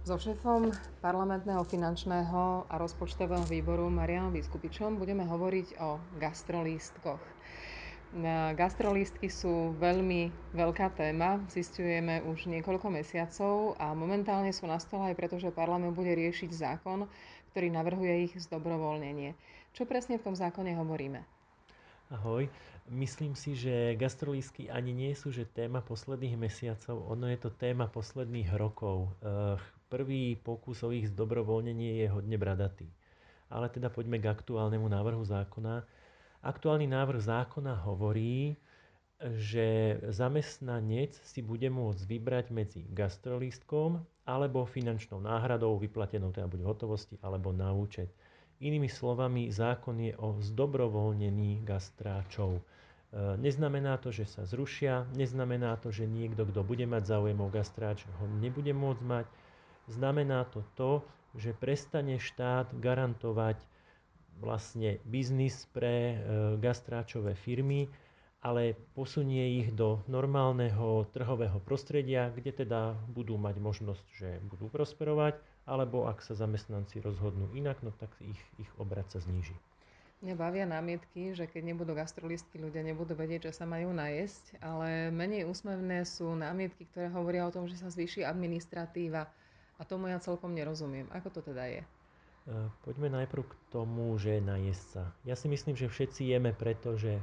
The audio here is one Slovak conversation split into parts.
So šéfom parlamentného finančného a rozpočtového výboru Marianom Vyskupičom budeme hovoriť o gastrolístkoch. Gastrolístky sú veľmi veľká téma, zistujeme už niekoľko mesiacov a momentálne sú na stole aj preto, že parlament bude riešiť zákon, ktorý navrhuje ich zdobrovoľnenie. Čo presne v tom zákone hovoríme? Ahoj. Myslím si, že gastrolístky ani nie sú že téma posledných mesiacov, ono je to téma posledných rokov. Prvý pokus o ich zdobrovoľnenie je hodne bradatý. Ale teda poďme k aktuálnemu návrhu zákona. Aktuálny návrh zákona hovorí, že zamestnanec si bude môcť vybrať medzi gastrolístkom alebo finančnou náhradou vyplatenou teda buď v hotovosti alebo na účet. Inými slovami, zákon je o zdobrovoľnení gastráčov. E, neznamená to, že sa zrušia, neznamená to, že niekto, kto bude mať záujem o gastráč, ho nebude môcť mať. Znamená to to, že prestane štát garantovať vlastne biznis pre e, gastráčové firmy, ale posunie ich do normálneho trhového prostredia, kde teda budú mať možnosť, že budú prosperovať alebo ak sa zamestnanci rozhodnú inak, no tak ich, ich obrad sa zníži. Mňa bavia námietky, že keď nebudú gastrolistky, ľudia nebudú vedieť, že sa majú najesť, ale menej úsmevné sú námietky, ktoré hovoria o tom, že sa zvýši administratíva a tomu ja celkom nerozumiem. Ako to teda je? E, poďme najprv k tomu, že najesť sa. Ja si myslím, že všetci jeme preto, že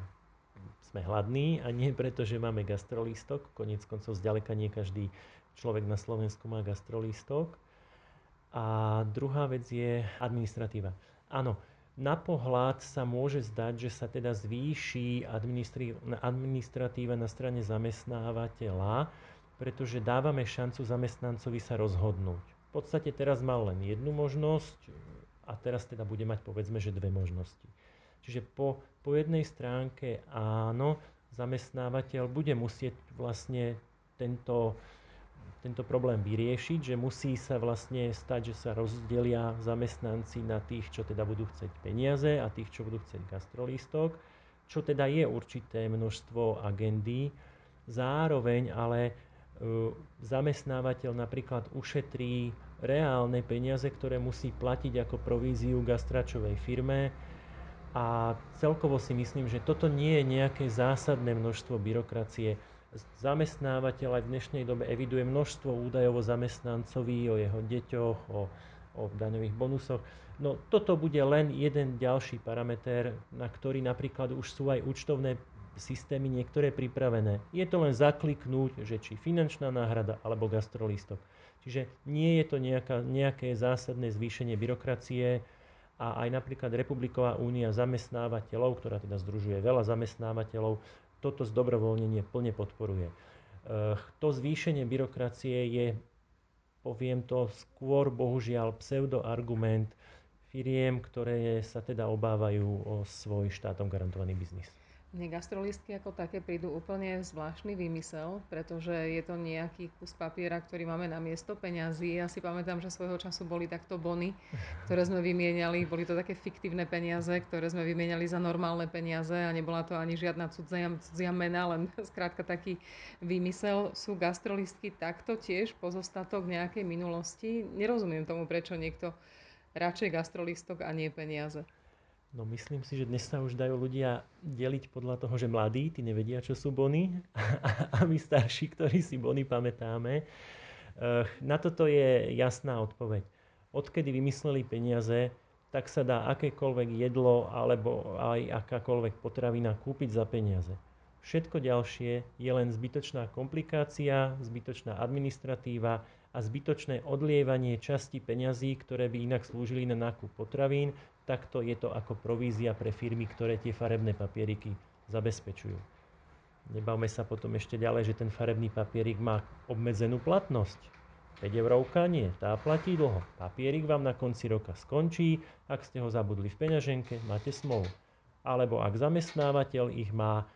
sme hladní a nie preto, že máme gastrolístok. Konec koncov zďaleka nie každý človek na Slovensku má gastrolístok. A druhá vec je administratíva. Áno, na pohľad sa môže zdať, že sa teda zvýši administratíva na strane zamestnávateľa, pretože dávame šancu zamestnancovi sa rozhodnúť. V podstate teraz mal len jednu možnosť a teraz teda bude mať povedzme, že dve možnosti. Čiže po, po jednej stránke áno, zamestnávateľ bude musieť vlastne tento tento problém vyriešiť, že musí sa vlastne stať, že sa rozdelia zamestnanci na tých, čo teda budú chcieť peniaze a tých, čo budú chcieť gastrolístok, čo teda je určité množstvo agendy. Zároveň ale zamestnávateľ napríklad ušetrí reálne peniaze, ktoré musí platiť ako províziu gastračovej firme a celkovo si myslím, že toto nie je nejaké zásadné množstvo byrokracie zamestnávateľ aj v dnešnej dobe eviduje množstvo údajov o zamestnancovi, o jeho deťoch, o, o daňových bonusoch. No toto bude len jeden ďalší parameter, na ktorý napríklad už sú aj účtovné systémy niektoré pripravené. Je to len zakliknúť, že či finančná náhrada alebo gastrolístok. Čiže nie je to nejaká, nejaké zásadné zvýšenie byrokracie a aj napríklad Republiková únia zamestnávateľov, ktorá teda združuje veľa zamestnávateľov, toto zdobrovoľnenie plne podporuje. Eh, to zvýšenie byrokracie je, poviem to, skôr bohužiaľ pseudoargument firiem, ktoré sa teda obávajú o svoj štátom garantovaný biznis. Mne gastrolistky ako také prídu úplne zvláštny výmysel, pretože je to nejaký kus papiera, ktorý máme na miesto peňazí. Ja si pamätám, že svojho času boli takto bony, ktoré sme vymieniali. Boli to také fiktívne peniaze, ktoré sme vymieniali za normálne peniaze a nebola to ani žiadna cudzia, cudzia mena, len skrátka taký výmysel. Sú gastrolistky takto tiež pozostatok nejakej minulosti? Nerozumiem tomu, prečo niekto radšej gastrolistok a nie peniaze. No myslím si, že dnes sa už dajú ľudia deliť podľa toho, že mladí, tí nevedia, čo sú bony a my starší, ktorí si bony pamätáme. Eh, na toto je jasná odpoveď. Odkedy vymysleli peniaze, tak sa dá akékoľvek jedlo alebo aj akákoľvek potravina kúpiť za peniaze. Všetko ďalšie je len zbytočná komplikácia, zbytočná administratíva a zbytočné odlievanie časti peňazí, ktoré by inak slúžili na nákup potravín, takto je to ako provízia pre firmy, ktoré tie farebné papieriky zabezpečujú. Nebavme sa potom ešte ďalej, že ten farebný papierik má obmedzenú platnosť. 5 eurovka nie, tá platí dlho. Papierik vám na konci roka skončí, ak ste ho zabudli v peňaženke, máte smolu. Alebo ak zamestnávateľ ich má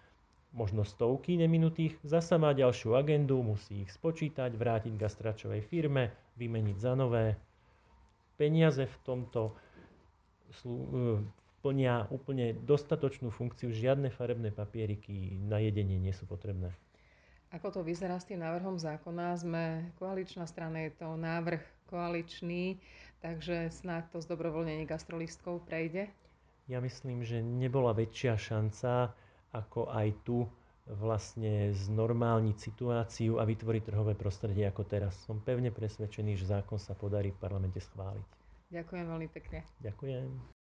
možno stovky neminutých, zasa má ďalšiu agendu, musí ich spočítať, vrátiť gastračovej firme, vymeniť za nové. Peniaze v tomto plnia úplne dostatočnú funkciu, žiadne farebné papieriky na jedenie nie sú potrebné. Ako to vyzerá s tým návrhom zákona? Sme koaličná strana, je to návrh koaličný, takže snáď to zdobrovoľnenie gastrolístkov prejde? Ja myslím, že nebola väčšia šanca, ako aj tu vlastne znormálniť situáciu a vytvoriť trhové prostredie ako teraz. Som pevne presvedčený, že zákon sa podarí v parlamente schváliť. Ďakujem veľmi pekne. Ďakujem.